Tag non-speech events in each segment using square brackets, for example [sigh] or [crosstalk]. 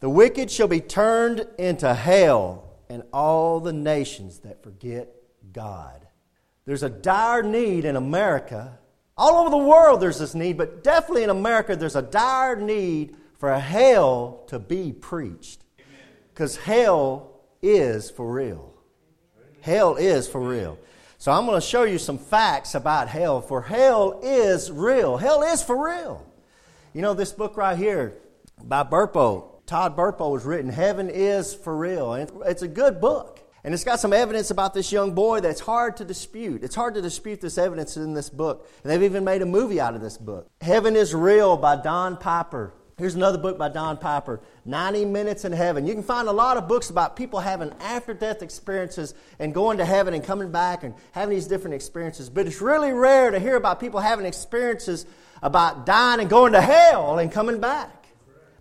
The wicked shall be turned into hell, and all the nations that forget God. There's a dire need in America. All over the world, there's this need, but definitely in America, there's a dire need for hell to be preached. Because hell is for real. Hell is for real. So I'm going to show you some facts about hell, for hell is real. Hell is for real. You know, this book right here by Burpo, Todd Burpo was written, Heaven is for Real. And it's a good book. And it's got some evidence about this young boy that's hard to dispute. It's hard to dispute this evidence in this book. And they've even made a movie out of this book. Heaven is Real by Don Piper. Here's another book by Don Piper 90 Minutes in Heaven. You can find a lot of books about people having after death experiences and going to heaven and coming back and having these different experiences. But it's really rare to hear about people having experiences about dying and going to hell and coming back.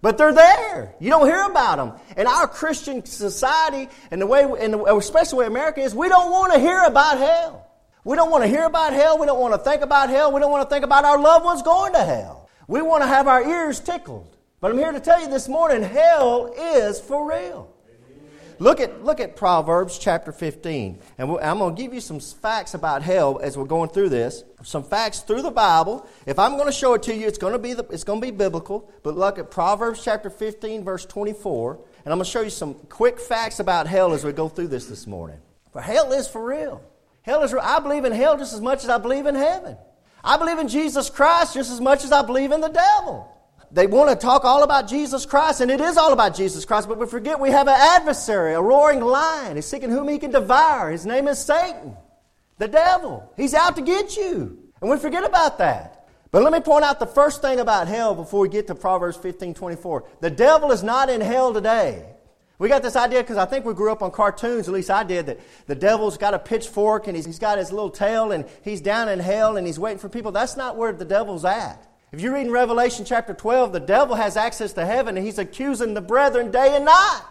But they're there. You don't hear about them. In our Christian society, and the way, and especially way America is, we don't want to hear about hell. We don't want to hear about hell. We don't want to think about hell. We don't want to think about our loved ones going to hell. We want to have our ears tickled. But I'm here to tell you this morning hell is for real. Look at, look at Proverbs chapter 15. And I'm going to give you some facts about hell as we're going through this. Some facts through the Bible. If I'm going to show it to you, it's going to be, the, it's going to be biblical. But look at Proverbs chapter 15, verse 24. And I'm going to show you some quick facts about hell as we go through this this morning. For hell is for real. Hell is real. I believe in hell just as much as I believe in heaven. I believe in Jesus Christ just as much as I believe in the devil they want to talk all about Jesus Christ, and it is all about Jesus Christ, but we forget we have an adversary, a roaring lion. He's seeking whom he can devour. His name is Satan, the devil. He's out to get you. And we forget about that. But let me point out the first thing about hell before we get to Proverbs 15 24. The devil is not in hell today. We got this idea because I think we grew up on cartoons, at least I did, that the devil's got a pitchfork and he's, he's got his little tail and he's down in hell and he's waiting for people. That's not where the devil's at. If you read in Revelation chapter 12, the devil has access to heaven and he's accusing the brethren day and night.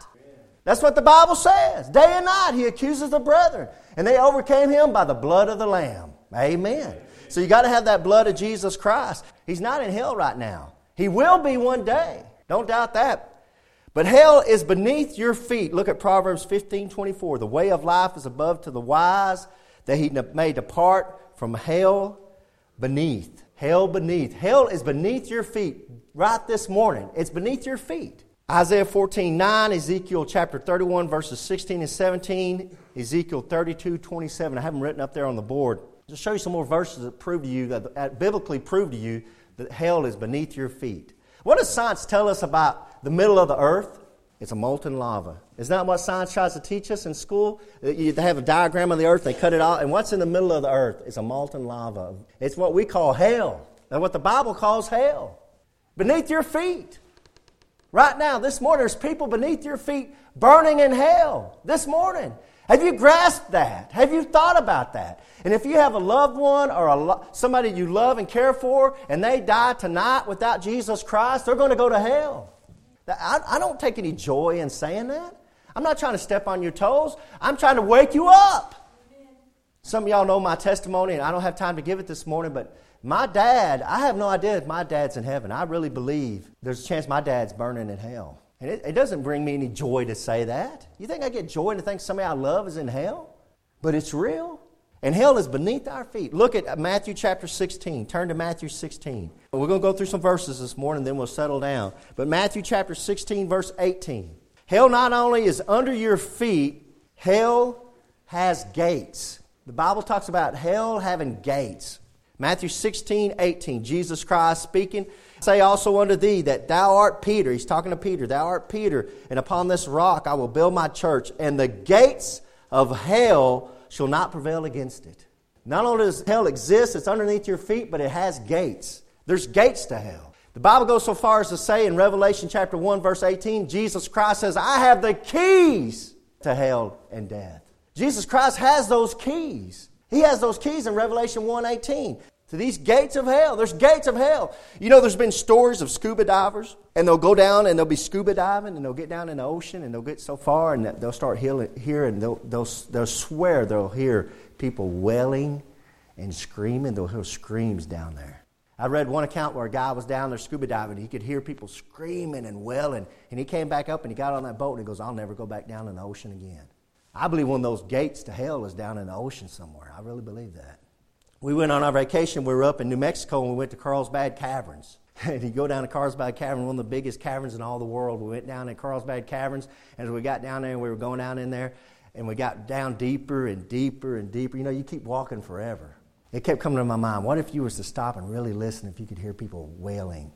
That's what the Bible says. Day and night, he accuses the brethren. And they overcame him by the blood of the Lamb. Amen. So you got to have that blood of Jesus Christ. He's not in hell right now. He will be one day. Don't doubt that. But hell is beneath your feet. Look at Proverbs 15 24. The way of life is above to the wise, that he may depart from hell beneath. Hell beneath. Hell is beneath your feet right this morning. It's beneath your feet. Isaiah 14, 9, Ezekiel chapter 31, verses 16 and 17, Ezekiel 32, 27. I have them written up there on the board. Just show you some more verses that prove to you, that, that biblically prove to you that hell is beneath your feet. What does science tell us about the middle of the earth? It's a molten lava. Isn't that what science tries to teach us in school? Uh, they have a diagram of the earth, they cut it out, and what's in the middle of the earth? It's a molten lava. It's what we call hell. That's what the Bible calls hell. Beneath your feet. Right now, this morning, there's people beneath your feet burning in hell. This morning. Have you grasped that? Have you thought about that? And if you have a loved one or lo- somebody you love and care for, and they die tonight without Jesus Christ, they're going to go to hell. I, I don't take any joy in saying that. I'm not trying to step on your toes. I'm trying to wake you up. Some of y'all know my testimony, and I don't have time to give it this morning, but my dad, I have no idea if my dad's in heaven. I really believe there's a chance my dad's burning in hell. And it, it doesn't bring me any joy to say that. You think I get joy to think somebody I love is in hell? But it's real. And hell is beneath our feet. Look at Matthew chapter 16. Turn to Matthew 16. We're going to go through some verses this morning, then we'll settle down. But Matthew chapter 16, verse 18. Hell not only is under your feet, hell has gates. The Bible talks about hell having gates. Matthew 16, 18. Jesus Christ speaking. Say also unto thee that thou art Peter. He's talking to Peter. Thou art Peter, and upon this rock I will build my church, and the gates of hell shall not prevail against it. Not only does hell exist, it's underneath your feet, but it has gates. There's gates to hell. The Bible goes so far as to say in Revelation chapter 1, verse 18, Jesus Christ says, I have the keys to hell and death. Jesus Christ has those keys. He has those keys in Revelation 1:18 to these gates of hell. There's gates of hell. You know, there's been stories of scuba divers, and they'll go down and they'll be scuba diving, and they'll get down in the ocean, and they'll get so far, and they'll start hearing, they'll, they'll, they'll swear they'll hear people wailing and screaming. They'll hear screams down there. I read one account where a guy was down there scuba diving. And he could hear people screaming and wailing. And he came back up and he got on that boat and he goes, I'll never go back down in the ocean again. I believe one of those gates to hell is down in the ocean somewhere. I really believe that. We went on our vacation. We were up in New Mexico and we went to Carlsbad Caverns. [laughs] and you go down to Carlsbad Cavern, one of the biggest caverns in all the world. We went down in Carlsbad Caverns. And as we got down there and we were going down in there, and we got down deeper and deeper and deeper. You know, you keep walking forever. It kept coming to my mind what if you was to stop and really listen if you could hear people wailing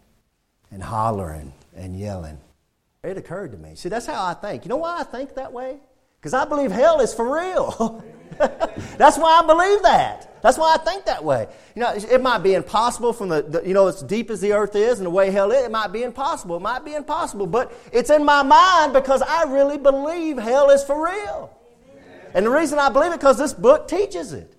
and hollering and yelling? It occurred to me. See, that's how I think. You know why I think that way? Because I believe hell is for real. [laughs] that's why I believe that. That's why I think that way. You know, it might be impossible from the, the, you know, as deep as the earth is and the way hell is, it might be impossible. It might be impossible, but it's in my mind because I really believe hell is for real. And the reason I believe it because this book teaches it.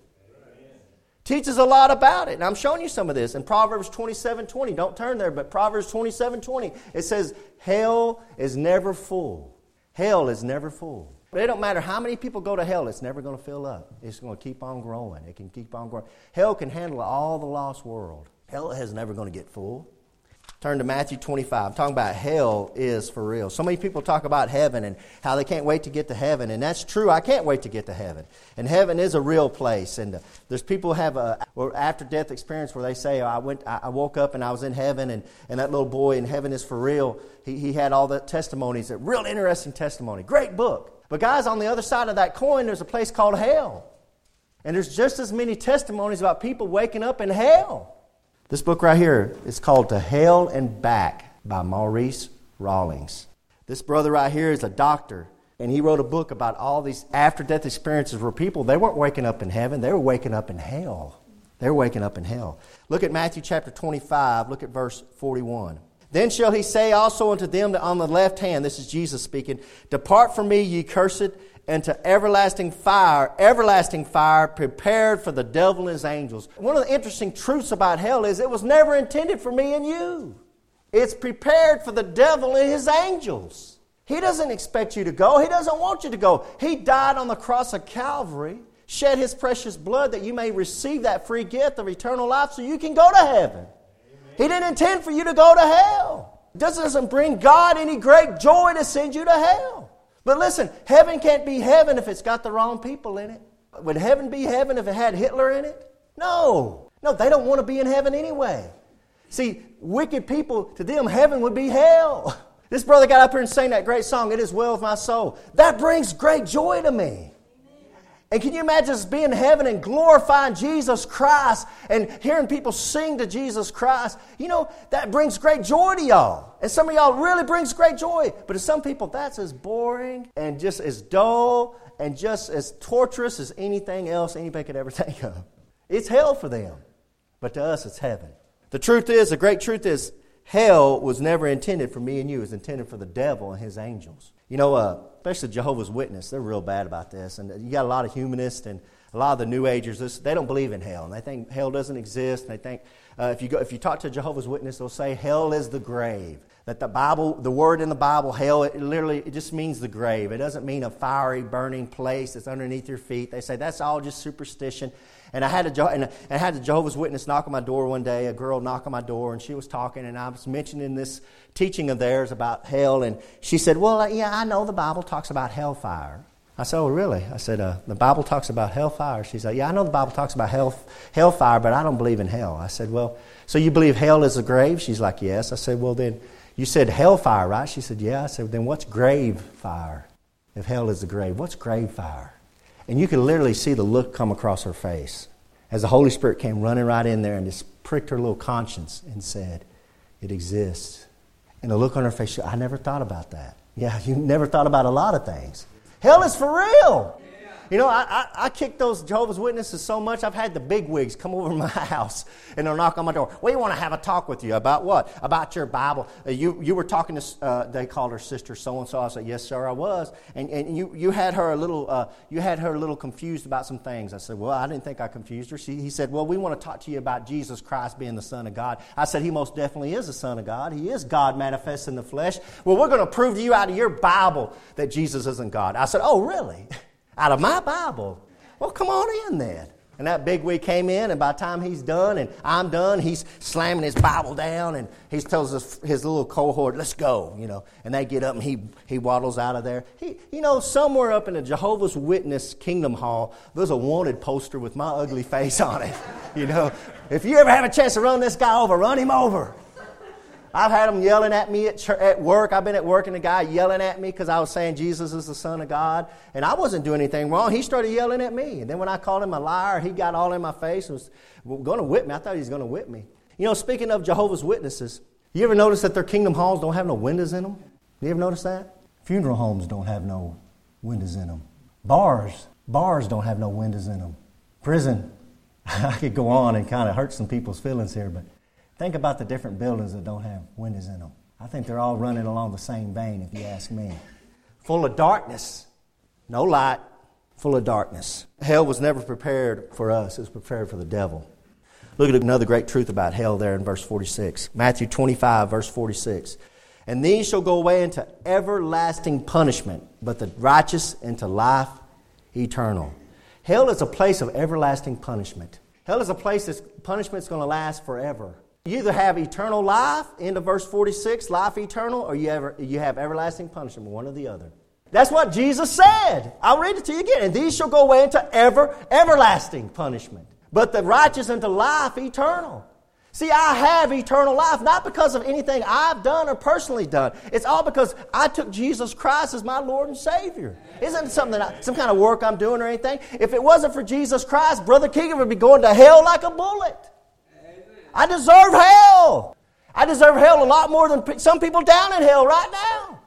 Teaches a lot about it. And I'm showing you some of this. In Proverbs 27 20, don't turn there, but Proverbs 27 20, it says, Hell is never full. Hell is never full. But it don't matter how many people go to hell, it's never going to fill up. It's going to keep on growing. It can keep on growing. Hell can handle all the lost world. Hell is never going to get full. Turn to Matthew 25. I'm talking about hell is for real. So many people talk about heaven and how they can't wait to get to heaven. And that's true. I can't wait to get to heaven. And heaven is a real place. And uh, there's people have a after death experience where they say, I, went, I woke up and I was in heaven, and, and that little boy in heaven is for real. He, he had all the testimonies, a real interesting testimony. Great book. But, guys, on the other side of that coin, there's a place called hell. And there's just as many testimonies about people waking up in hell. This book right here is called To Hell and Back by Maurice Rawlings. This brother right here is a doctor, and he wrote a book about all these after death experiences where people, they weren't waking up in heaven, they were waking up in hell. They were waking up in hell. Look at Matthew chapter 25, look at verse 41. Then shall he say also unto them that on the left hand, this is Jesus speaking, Depart from me, ye cursed, into everlasting fire, everlasting fire prepared for the devil and his angels. One of the interesting truths about hell is it was never intended for me and you. It's prepared for the devil and his angels. He doesn't expect you to go. He doesn't want you to go. He died on the cross of Calvary, shed his precious blood that you may receive that free gift of eternal life so you can go to heaven. He didn't intend for you to go to hell. It doesn't bring God any great joy to send you to hell. But listen, heaven can't be heaven if it's got the wrong people in it. Would heaven be heaven if it had Hitler in it? No. No, they don't want to be in heaven anyway. See, wicked people, to them, heaven would be hell. [laughs] This brother got up here and sang that great song, It Is Well With My Soul. That brings great joy to me. And can you imagine us being in heaven and glorifying Jesus Christ and hearing people sing to Jesus Christ? You know, that brings great joy to y'all. And some of y'all really brings great joy. But to some people, that's as boring and just as dull and just as torturous as anything else anybody could ever [laughs] think of. It's hell for them. But to us, it's heaven. The truth is, the great truth is, hell was never intended for me and you. It was intended for the devil and his angels. You know, uh, especially Jehovah's Witness, they're real bad about this. And you got a lot of humanists and a lot of the New Agers, this, they don't believe in hell. And they think hell doesn't exist. And they think, uh, if, you go, if you talk to Jehovah's Witness, they'll say hell is the grave. That the Bible, the word in the Bible, hell, it literally it just means the grave. It doesn't mean a fiery, burning place that's underneath your feet. They say that's all just superstition. And I had a and I had a Jehovah's Witness knock on my door one day. A girl knock on my door, and she was talking, and I was mentioning this teaching of theirs about hell, and she said, "Well, yeah, I know the Bible talks about hellfire." I said, "Oh, really?" I said, uh, "The Bible talks about hellfire." She said, "Yeah, I know the Bible talks about hell, hellfire, but I don't believe in hell." I said, "Well, so you believe hell is a grave?" She's like, "Yes." I said, "Well, then you said hellfire, right?" She said, "Yeah." I said, "Then what's grave fire? If hell is the grave, what's grave fire?" And you could literally see the look come across her face as the Holy Spirit came running right in there and just pricked her little conscience and said, It exists. And the look on her face—she, I never thought about that. Yeah, [laughs] you never thought about a lot of things. Hell is for real. You know, I, I, I kick those Jehovah's Witnesses so much, I've had the big wigs come [laughs] over my house and they'll knock on my door. We want to have a talk with you about what? About your Bible. Uh, you, you were talking to, uh, they called her sister so and so. I said, yes, sir, I was. And, and you, you had her a little, uh, you had her a little confused about some things. I said, well, I didn't think I confused her. She, he said, well, we want to talk to you about Jesus Christ being the Son of God. I said, he most definitely is the Son of God. He is God manifest in the flesh. Well, we're going to prove to you out of your Bible that Jesus isn't God. I said, oh, really? [laughs] out of my Bible. Well, come on in then. And that big wig came in, and by the time he's done and I'm done, he's slamming his Bible down and he tells his, his little cohort, let's go, you know. And they get up and he, he waddles out of there. He, you know, somewhere up in the Jehovah's Witness Kingdom Hall, there's a wanted poster with my ugly face on it. [laughs] You know, if you ever have a chance to run this guy over, run him over. I've had them yelling at me at, church, at work. I've been at work and a guy yelling at me because I was saying Jesus is the Son of God. And I wasn't doing anything wrong. He started yelling at me. And then when I called him a liar, he got all in my face and was going to whip me. I thought he was going to whip me. You know, speaking of Jehovah's Witnesses, you ever notice that their kingdom halls don't have no windows in them? You ever notice that? Funeral homes don't have no windows in them. Bars, bars don't have no windows in them. Prison, [laughs] I could go on and kind of hurt some people's feelings here, but Think about the different buildings that don't have windows in them. I think they're all running along the same vein, if you ask me. Full of darkness, no light, full of darkness. Hell was never prepared for us, it was prepared for the devil. Look at another great truth about hell there in verse 46. Matthew 25, verse 46. And these shall go away into everlasting punishment, but the righteous into life eternal. Hell is a place of everlasting punishment. Hell is a place that punishment is going to last forever. You either have eternal life, end of verse 46, life eternal, or you, ever, you have everlasting punishment, one or the other. That's what Jesus said. I'll read it to you again. And these shall go away into ever, everlasting punishment. But the righteous into life eternal. See, I have eternal life, not because of anything I've done or personally done. It's all because I took Jesus Christ as my Lord and Savior. Isn't something I, some kind of work I'm doing or anything? If it wasn't for Jesus Christ, Brother Keegan would be going to hell like a bullet. I deserve hell. I deserve hell a lot more than some people down in hell right now.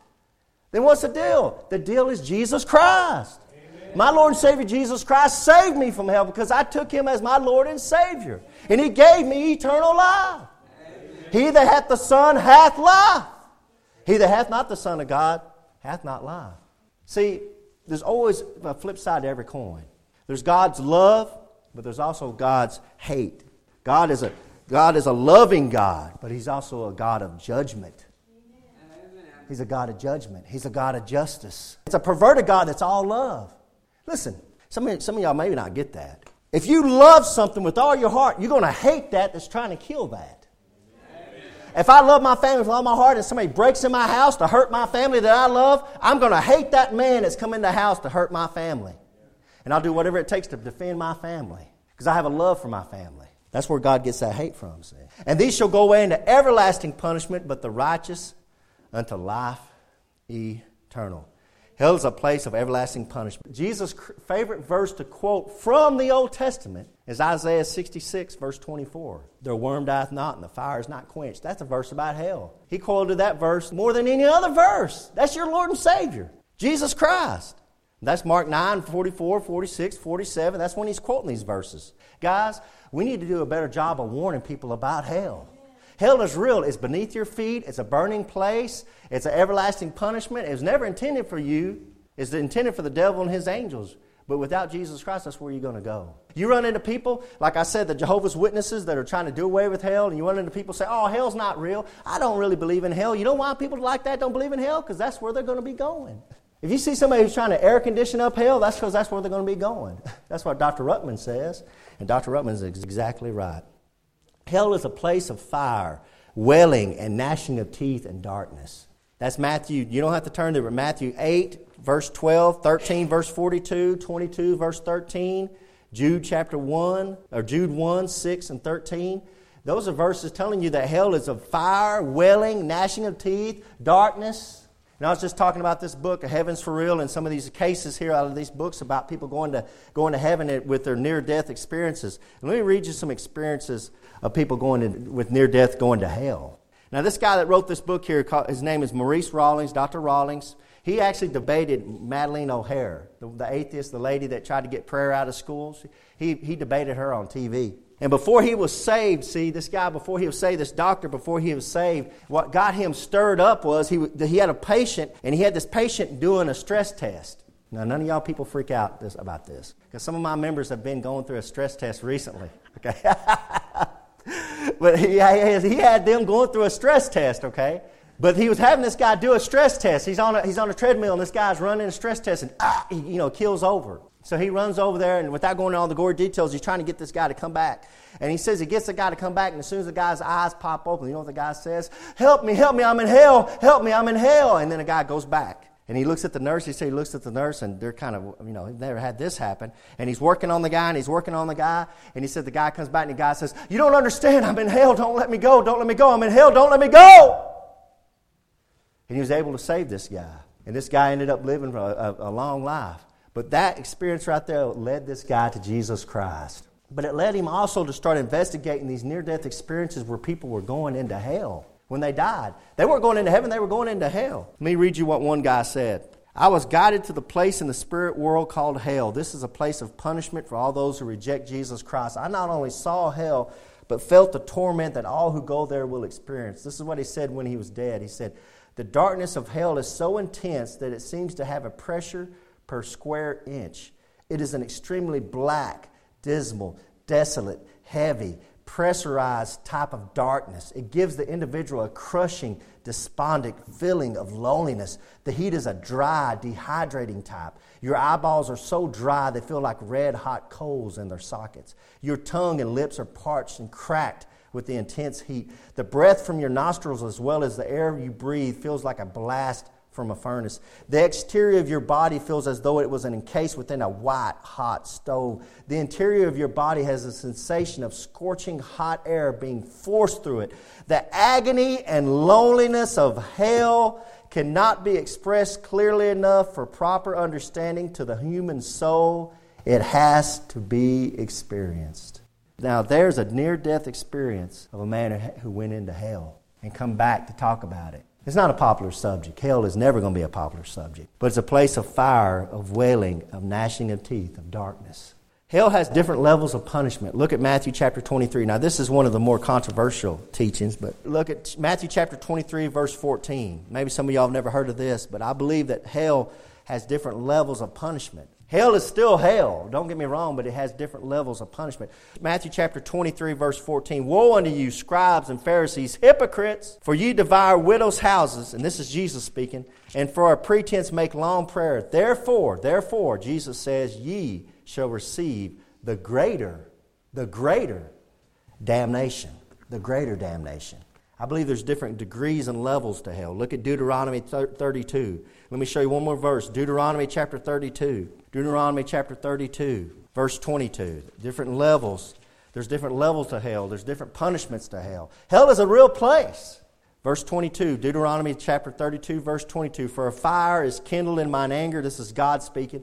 Then what's the deal? The deal is Jesus Christ. Amen. My Lord and Savior Jesus Christ saved me from hell because I took him as my Lord and Savior. And he gave me eternal life. Amen. He that hath the Son hath life. He that hath not the Son of God hath not life. See, there's always a flip side to every coin. There's God's love, but there's also God's hate. God is a God is a loving God, but He's also a God of judgment. He's a God of judgment. He's a God of justice. It's a perverted God that's all love. Listen, some of, some of y'all maybe not get that. If you love something with all your heart, you're going to hate that that's trying to kill that. If I love my family with all my heart and somebody breaks in my house to hurt my family that I love, I'm going to hate that man that's come in the house to hurt my family. And I'll do whatever it takes to defend my family because I have a love for my family. That's where God gets that hate from, see. And these shall go away into everlasting punishment, but the righteous unto life eternal. Hell is a place of everlasting punishment. Jesus' favorite verse to quote from the Old Testament is Isaiah 66, verse 24. Their worm dieth not, and the fire is not quenched. That's a verse about hell. He quoted that verse more than any other verse. That's your Lord and Savior, Jesus Christ. That's Mark 9, 44, 46, 47. That's when he's quoting these verses. Guys, we need to do a better job of warning people about hell. Hell is real. It's beneath your feet. It's a burning place. It's an everlasting punishment. It was never intended for you. It's intended for the devil and his angels. But without Jesus Christ, that's where you're going to go. You run into people, like I said, the Jehovah's Witnesses that are trying to do away with hell, and you run into people say, oh, hell's not real. I don't really believe in hell. You know why people like that don't believe in hell? Because that's where they're going to be going. [laughs] If you see somebody who's trying to air condition up hell, that's because that's where they're going to be going. [laughs] That's what Dr. Ruckman says. And Dr. Ruckman is exactly right. Hell is a place of fire, wailing, and gnashing of teeth and darkness. That's Matthew. You don't have to turn there, Matthew 8, verse 12, 13, verse 42, 22, verse 13, Jude chapter 1, or Jude 1, 6, and 13. Those are verses telling you that hell is of fire, wailing, gnashing of teeth, darkness. And I was just talking about this book, Heaven's for Real, and some of these cases here out of these books about people going to, going to heaven with their near death experiences. And let me read you some experiences of people going to, with near death going to hell. Now, this guy that wrote this book here, his name is Maurice Rawlings, Dr. Rawlings. He actually debated Madalyn O'Hair, the, the atheist, the lady that tried to get prayer out of schools. He, he debated her on TV. And before he was saved, see, this guy, before he was saved, this doctor, before he was saved, what got him stirred up was he, he had a patient, and he had this patient doing a stress test. Now, none of y'all people freak out this, about this, because some of my members have been going through a stress test recently. [laughs] Okay? [laughs] but he, he had them going through a stress test, okay? But he was having this guy do a stress test. He's on a, he's on a treadmill, and this guy's running a stress test, and ah, he, you know, kills over. So he runs over there, and without going into all the gory details, he's trying to get this guy to come back. And he says he gets the guy to come back, and as soon as the guy's eyes pop open, you know what the guy says? Help me, help me, I'm in hell, help me, I'm in hell. And then the guy goes back. And he looks at the nurse. He said he looks at the nurse, and they're kind of, you know, never had this happen. And he's working on the guy, and he's working on the guy. And he said the guy comes back, and the guy says, You don't understand. I'm in hell. Don't let me go. Don't let me go. I'm in hell. Don't let me go. And he was able to save this guy. And this guy ended up living a, a, a long life. But that experience right there led this guy to Jesus Christ. But it led him also to start investigating these near death experiences where people were going into hell when they died. They weren't going into heaven, they were going into hell. Let me read you what one guy said. I was guided to the place in the spirit world called hell. This is a place of punishment for all those who reject Jesus Christ. I not only saw hell, but felt the torment that all who go there will experience. This is what he said when he was dead. He said, The darkness of hell is so intense that it seems to have a pressure per square inch. It is an extremely black, dismal, desolate, heavy, pressurized type of darkness. It gives the individual a crushing, despondent feeling of loneliness. The heat is a dry, dehydrating type. Your eyeballs are so dry they feel like red hot coals in their sockets. Your tongue and lips are parched and cracked with the intense heat. The breath from your nostrils, as well as the air you breathe, feels like a blast from a furnace. The exterior of your body feels as though it was encased within a white hot stove. The interior of your body has a sensation of scorching hot air being forced through it. The agony and loneliness of hell cannot be expressed clearly enough for proper understanding to the human soul. It has to be experienced. Now, there's a near death experience of a man who went into hell and come back to talk about it. It's not a popular subject. Hell is never going to be a popular subject. But it's a place of fire, of wailing, of gnashing of teeth, of darkness. Hell has different levels of punishment. Look at Matthew chapter 23. Now, this is one of the more controversial teachings, but look at Matthew chapter 23, verse 14. Maybe some of y'all have never heard of this, but I believe that hell has different levels of punishment. Hell is still hell. Don't get me wrong, but it has different levels of punishment. Matthew chapter 23, verse 14. Woe unto you, scribes and Pharisees, hypocrites, for ye devour widows' houses, and this is Jesus speaking, and for a pretense make long prayer. Therefore, therefore, Jesus says, ye shall receive the greater, the greater damnation. The greater damnation. I believe there's different degrees and levels to hell. Look at Deuteronomy 32. Let me show you one more verse. Deuteronomy chapter 32. Deuteronomy chapter 32, verse 22. Different levels. There's different levels to hell. There's different punishments to hell. Hell is a real place. Verse 22, Deuteronomy chapter 32, verse 22. For a fire is kindled in mine anger, this is God speaking,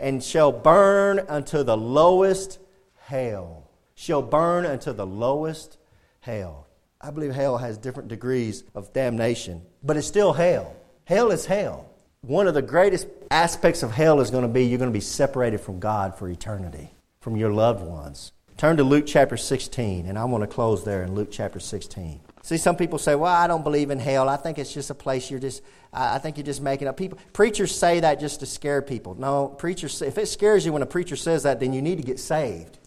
and shall burn unto the lowest hell. Shall burn unto the lowest hell. I believe hell has different degrees of damnation, but it's still hell. Hell is hell one of the greatest aspects of hell is going to be you're going to be separated from God for eternity, from your loved ones. Turn to Luke chapter 16, and I want to close there in Luke chapter 16. See, some people say, "Well, I don't believe in hell. I think it's just a place you're just. I think you're just making up." People, preachers say that just to scare people. No, preachers. If it scares you when a preacher says that, then you need to get saved.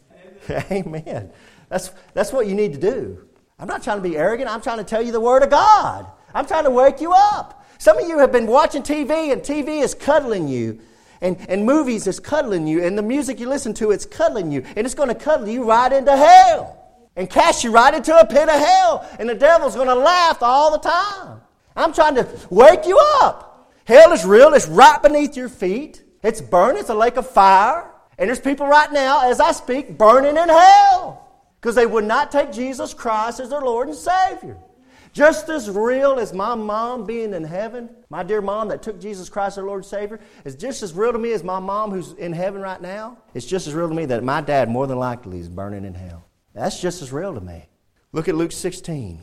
Amen. [laughs] Amen. That's that's what you need to do. I'm not trying to be arrogant. I'm trying to tell you the word of God. I'm trying to wake you up. Some of you have been watching TV and TV is cuddling you. And, and movies is cuddling you. And the music you listen to, it's cuddling you. And it's going to cuddle you right into hell. And cast you right into a pit of hell. And the devil's going to laugh all the time. I'm trying to wake you up. Hell is real. It's right beneath your feet. It's burning. It's a lake of fire. And there's people right now, as I speak, burning in hell because they would not take Jesus Christ as their Lord and Savior. Just as real as my mom being in heaven, my dear mom that took Jesus Christ our Lord and Savior, is just as real to me as my mom who's in heaven right now. It's just as real to me that my dad more than likely is burning in hell. That's just as real to me. Look at Luke 16.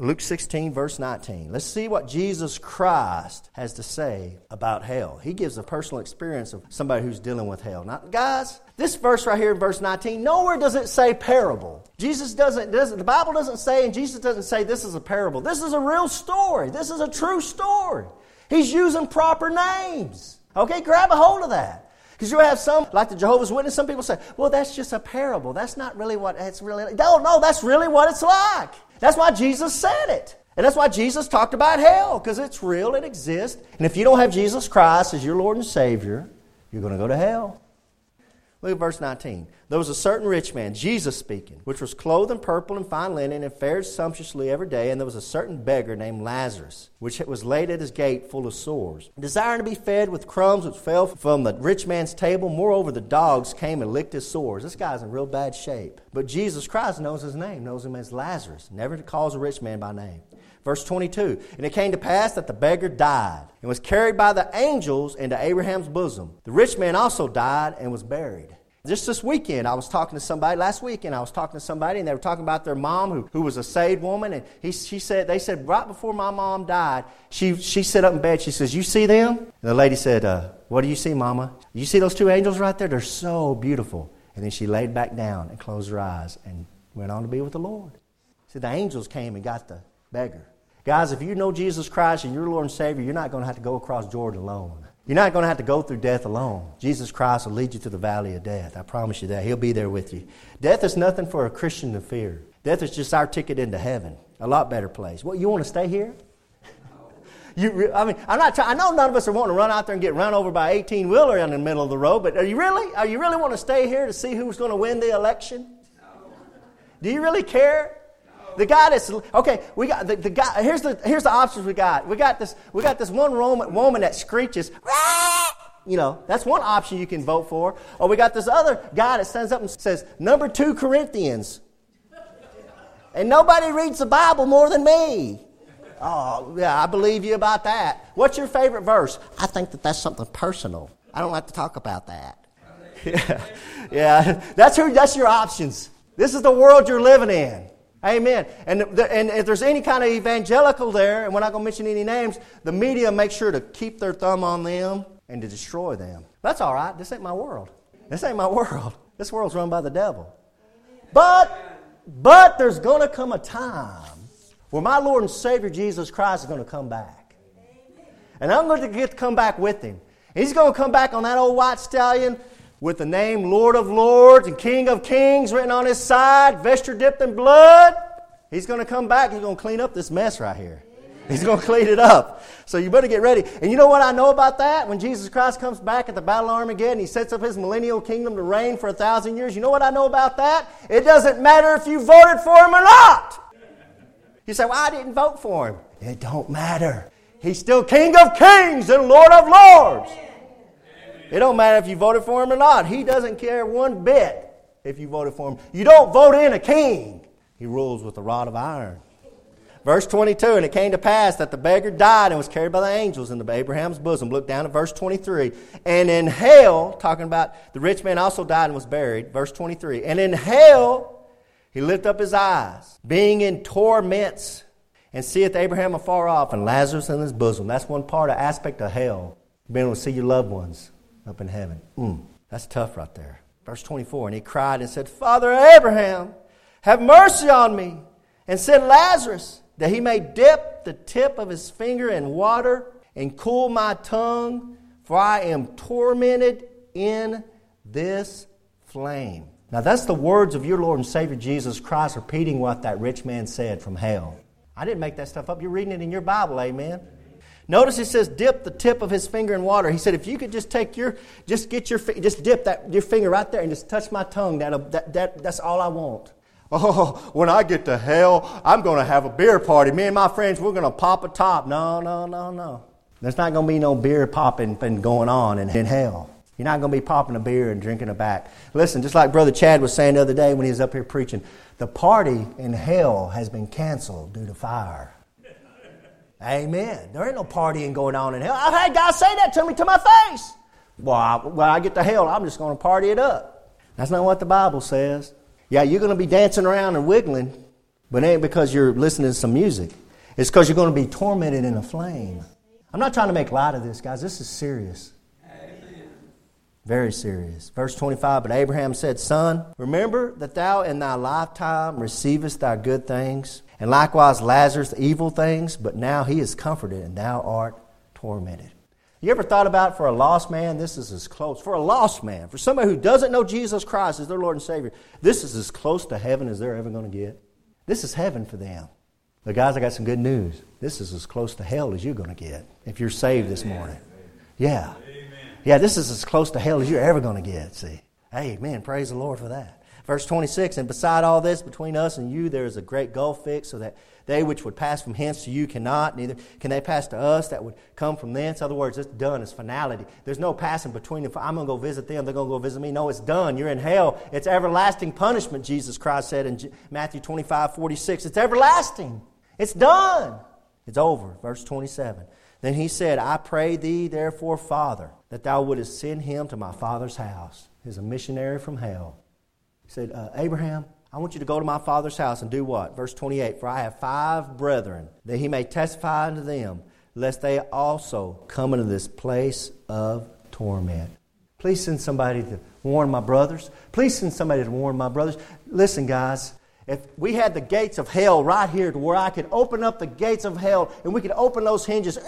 Luke 16, verse 19. Let's see what Jesus Christ has to say about hell. He gives a personal experience of somebody who's dealing with hell. Now, guys, this verse right here in verse 19, nowhere does it say parable. Jesus doesn't, doesn't, the Bible doesn't say, and Jesus doesn't say this is a parable. This is a real story. This is a true story. He's using proper names. Okay, grab a hold of that. Because you have some, like the Jehovah's Witness, some people say, well, that's just a parable. That's not really what it's really like. No, no, that's really what it's like. That's why Jesus said it. And that's why Jesus talked about hell, because it's real, it exists. And if you don't have Jesus Christ as your Lord and Savior, you're going to go to hell. Look at verse 19. There was a certain rich man, Jesus speaking, which was clothed in purple and fine linen and fared sumptuously every day. And there was a certain beggar named Lazarus, which was laid at his gate full of sores, desiring to be fed with crumbs which fell from the rich man's table. Moreover, the dogs came and licked his sores. This guy's in real bad shape. But Jesus Christ knows his name, knows him as Lazarus, never calls a rich man by name. Verse 22 And it came to pass that the beggar died and was carried by the angels into Abraham's bosom. The rich man also died and was buried. Just this weekend, I was talking to somebody, last weekend, I was talking to somebody, and they were talking about their mom who, who was a saved woman. And he, she said, they said, right before my mom died, she, she sat up in bed. She says, You see them? And the lady said, uh, What do you see, Mama? You see those two angels right there? They're so beautiful. And then she laid back down and closed her eyes and went on to be with the Lord. See, the angels came and got the beggar. Guys, if you know Jesus Christ and your Lord and Savior, you're not going to have to go across Jordan alone. You're not going to have to go through death alone. Jesus Christ will lead you to the valley of death. I promise you that. He'll be there with you. Death is nothing for a Christian to fear. Death is just our ticket into heaven, a lot better place. What, you want to stay here? [laughs] You, I mean, I'm not. I know none of us are wanting to run out there and get run over by 18 wheeler in the middle of the road. But are you really? Are you really want to stay here to see who's going to win the election? Do you really care? The guy that's okay. We got the, the guy. Here's the here's the options we got. We got this. We got this one Roman, woman that screeches. You know, that's one option you can vote for. Or we got this other guy that stands up and says, number two Corinthians. And nobody reads the Bible more than me. Oh, yeah, I believe you about that. What's your favorite verse? I think that that's something personal. I don't like to talk about that. [laughs] Yeah, yeah. That's, who, that's your options. This is the world you're living in. Amen. And, the, and if there's any kind of evangelical there, and we're not going to mention any names, the media makes sure to keep their thumb on them and to destroy them. That's all right. This ain't my world. This ain't my [laughs] world. This world's run by the devil. But, but there's going to come a time where my Lord and Savior Jesus Christ is going to come back. And I'm going to get to come back with him. He's going to come back on that old white stallion with the name Lord of Lords and King of Kings written on his side, vesture dipped in blood. He's going to come back. He's going to clean up this mess right here. He's going to clean it up. So you better get ready. And you know what I know about that? When Jesus Christ comes back at the Battle of Armageddon, he sets up his millennial kingdom to reign for a thousand years. You know what I know about that? It doesn't matter if you voted for him or not. You say, well, I didn't vote for him. It don't matter. He's still King of kings and Lord of lords. It don't matter if you voted for him or not. He doesn't care one bit if you voted for him. You don't vote in a king. He rules with a rod of iron. Verse 22, and it came to pass that the beggar died and was carried by the angels into Abraham's bosom. Look down at verse 23. And in hell, talking about the rich man also died and was buried. Verse 23. And in hell, he lifted up his eyes, being in torments, and seeth Abraham afar off and Lazarus in his bosom. That's one part, of aspect of hell, being able to see your loved ones up in heaven. Mm, that's tough right there. Verse 24, and he cried and said, Father Abraham, have mercy on me, and send Lazarus, that he may dip the tip of his finger in water and cool my tongue, for I am tormented in this flame. Now, that's the words of your Lord and Savior Jesus Christ repeating what that rich man said from hell. I didn't make that stuff up. You're reading it in your Bible, amen? Notice he says, dip the tip of his finger in water. He said, if you could just take your, just get your, just dip that, your finger right there and just touch my tongue, that, that, that, that's all I want. Oh, when I get to hell, I'm going to have a beer party. Me and my friends, we're going to pop a top. No, no, no, no. There's not going to be no beer popping and going on in, in hell. You're not going to be popping a beer and drinking it back. Listen, just like Brother Chad was saying the other day when he was up here preaching, the party in hell has been canceled due to fire. Amen. There ain't no partying going on in hell. I've had God say that to me to my face. Well, I, when I get to hell, I'm just going to party it up. That's not what the Bible says. Yeah, you're going to be dancing around and wiggling, but it ain't because you're listening to some music. It's because you're going to be tormented in a flame. I'm not trying to make light of this, guys. This is serious. Very serious. Verse 25 But Abraham said, Son, remember that thou in thy lifetime receivest thy good things and likewise Lazarus evil things, but now he is comforted, and thou art tormented. You ever thought about for a lost man, this is as close. For a lost man, for somebody who doesn't know Jesus Christ as their Lord and Savior, this is as close to heaven as they're ever going to get. This is heaven for them. But guys, I got some good news. This is as close to hell as you're going to get if you're saved this morning. Yeah. Yeah, this is as close to hell as you're ever going to get, see. Hey, man, Praise the Lord for that. Verse 26 And beside all this, between us and you, there is a great gulf fixed, so that they which would pass from hence to you cannot, neither can they pass to us that would come from thence. In other words, it's done. It's finality. There's no passing between them. I'm going to go visit them. They're going to go visit me. No, it's done. You're in hell. It's everlasting punishment, Jesus Christ said in Matthew 25, 46. It's everlasting. It's done. It's over. Verse 27. Then he said, I pray thee, therefore, Father, that thou wouldest send him to my father's house. He's a missionary from hell. He said, uh, Abraham, I want you to go to my father's house and do what? Verse 28 For I have five brethren, that he may testify unto them, lest they also come into this place of torment. Please send somebody to warn my brothers. Please send somebody to warn my brothers. Listen, guys, if we had the gates of hell right here to where I could open up the gates of hell and we could open those hinges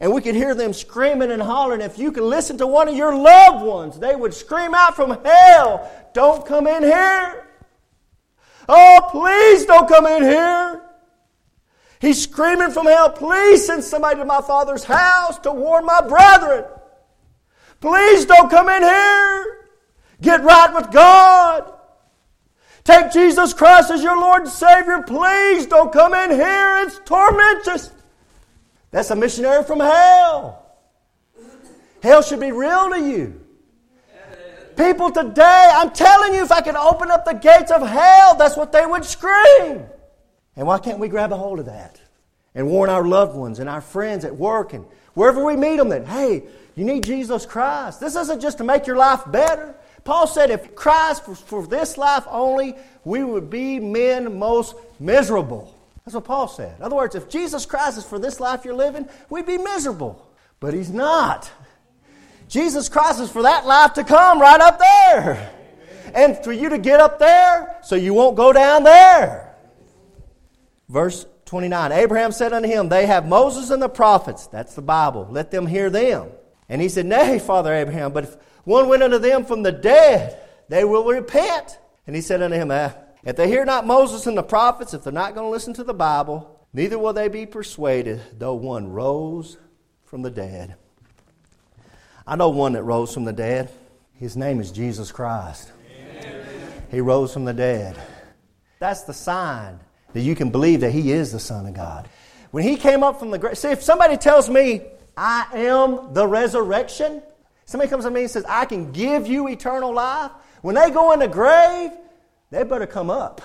and we could hear them screaming and hollering. If you could listen to one of your loved ones, they would scream out from hell, Don't come in here. Oh, please don't come in here. He's screaming from hell, Please send somebody to my father's house to warn my brethren. Please don't come in here. Get right with God. Take Jesus Christ as your Lord and Savior. Please don't come in here. It's tormentous. That's a missionary from hell. Hell should be real to you. People today, I'm telling you, if I could open up the gates of hell, that's what they would scream. And why can't we grab a hold of that and warn our loved ones and our friends at work and wherever we meet them that, hey, you need Jesus Christ. This isn't just to make your life better. Paul said if Christ was for this life only, we would be men most miserable. That's what Paul said. In other words, if Jesus Christ is for this life you're living, we'd be miserable. But he's not. Jesus Christ is for that life to come right up there. And for you to get up there so you won't go down there. Verse 29 Abraham said unto him, They have Moses and the prophets. That's the Bible. Let them hear them. And he said, Nay, Father Abraham, but if one went unto them from the dead, they will repent. And he said unto him, ah, if they hear not Moses and the prophets, if they're not going to listen to the Bible, neither will they be persuaded, though one rose from the dead. I know one that rose from the dead. His name is Jesus Christ. Amen. He rose from the dead. That's the sign that you can believe that He is the Son of God. When He came up from the grave, see, if somebody tells me, I am the resurrection, somebody comes to me and says, I can give you eternal life, when they go in the grave, they better come up.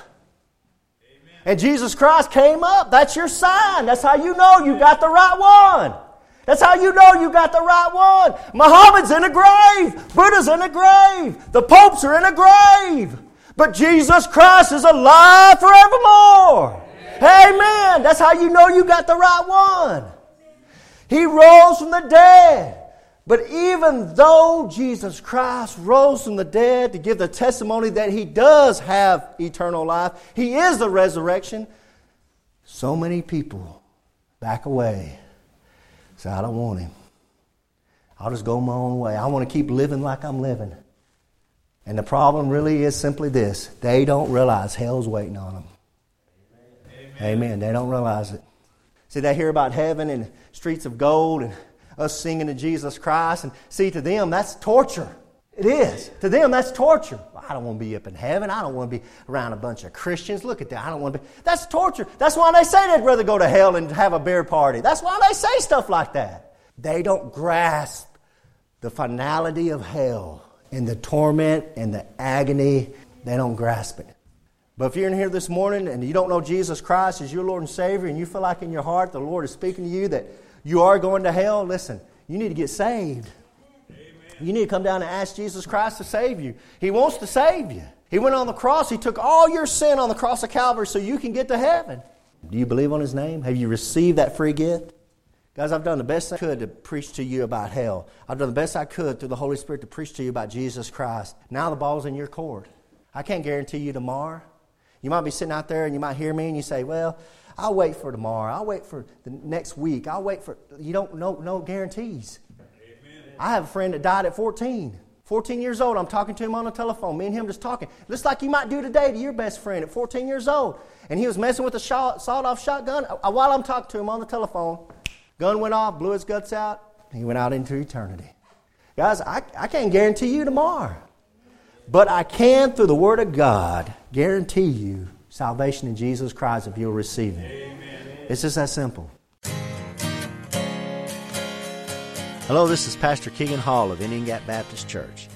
Amen. And Jesus Christ came up. That's your sign. That's how you know you got the right one. That's how you know you got the right one. Muhammad's in a grave. Buddha's in a grave. The popes are in a grave. But Jesus Christ is alive forevermore. Amen. Amen. That's how you know you got the right one. He rose from the dead. But even though Jesus Christ rose from the dead to give the testimony that he does have eternal life, he is the resurrection, so many people back away. Say, I don't want him. I'll just go my own way. I want to keep living like I'm living. And the problem really is simply this they don't realize hell's waiting on them. Amen. Amen. They don't realize it. See, they hear about heaven and streets of gold and us singing to Jesus Christ. And see, to them, that's torture. It is. To them, that's torture. I don't want to be up in heaven. I don't want to be around a bunch of Christians. Look at that. I don't want to be. That's torture. That's why they say they'd rather go to hell and have a beer party. That's why they say stuff like that. They don't grasp the finality of hell and the torment and the agony. They don't grasp it. But if you're in here this morning and you don't know Jesus Christ as your Lord and Savior, and you feel like in your heart the Lord is speaking to you that you are going to hell, listen, you need to get saved. You need to come down and ask Jesus Christ to save you. He wants to save you. He went on the cross, He took all your sin on the cross of Calvary so you can get to heaven. Do you believe on His name? Have you received that free gift? Guys, I've done the best I could to preach to you about hell. I've done the best I could through the Holy Spirit to preach to you about Jesus Christ. Now the ball's in your court. I can't guarantee you tomorrow. You might be sitting out there and you might hear me and you say, Well, I'll wait for tomorrow. I'll wait for the next week. I'll wait for, you don't know, no guarantees. I have a friend that died at 14. 14 years old, I'm talking to him on the telephone. Me and him just talking. Looks like you might do today to your best friend at 14 years old. And he was messing with a sawed off shotgun. Uh, while I'm talking to him on the telephone, gun went off, blew his guts out, he went out into eternity. Guys, I, I can't guarantee you tomorrow. But I can, through the Word of God, guarantee you salvation in Jesus Christ if you'll receive Him. Amen. It's just that simple. Hello, this is Pastor Keegan Hall of Indian Gap Baptist Church.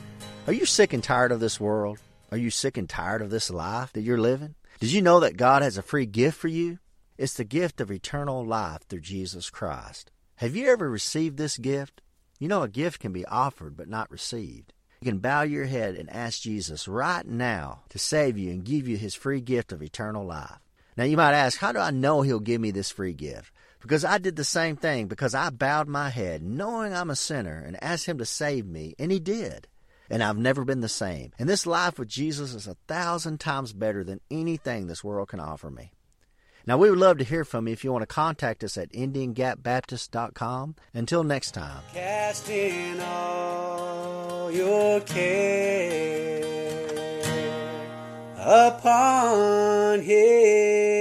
Are you sick and tired of this world? Are you sick and tired of this life that you're living? Did you know that God has a free gift for you? It's the gift of eternal life through Jesus Christ. Have you ever received this gift? You know, a gift can be offered but not received. You can bow your head and ask Jesus right now to save you and give you his free gift of eternal life. Now, you might ask, how do I know he'll give me this free gift? Because I did the same thing, because I bowed my head, knowing I'm a sinner, and asked him to save me, and he did. And I've never been the same. And this life with Jesus is a thousand times better than anything this world can offer me. Now, we would love to hear from you if you want to contact us at IndianGapBaptist.com. Until next time. Casting all your care upon Him.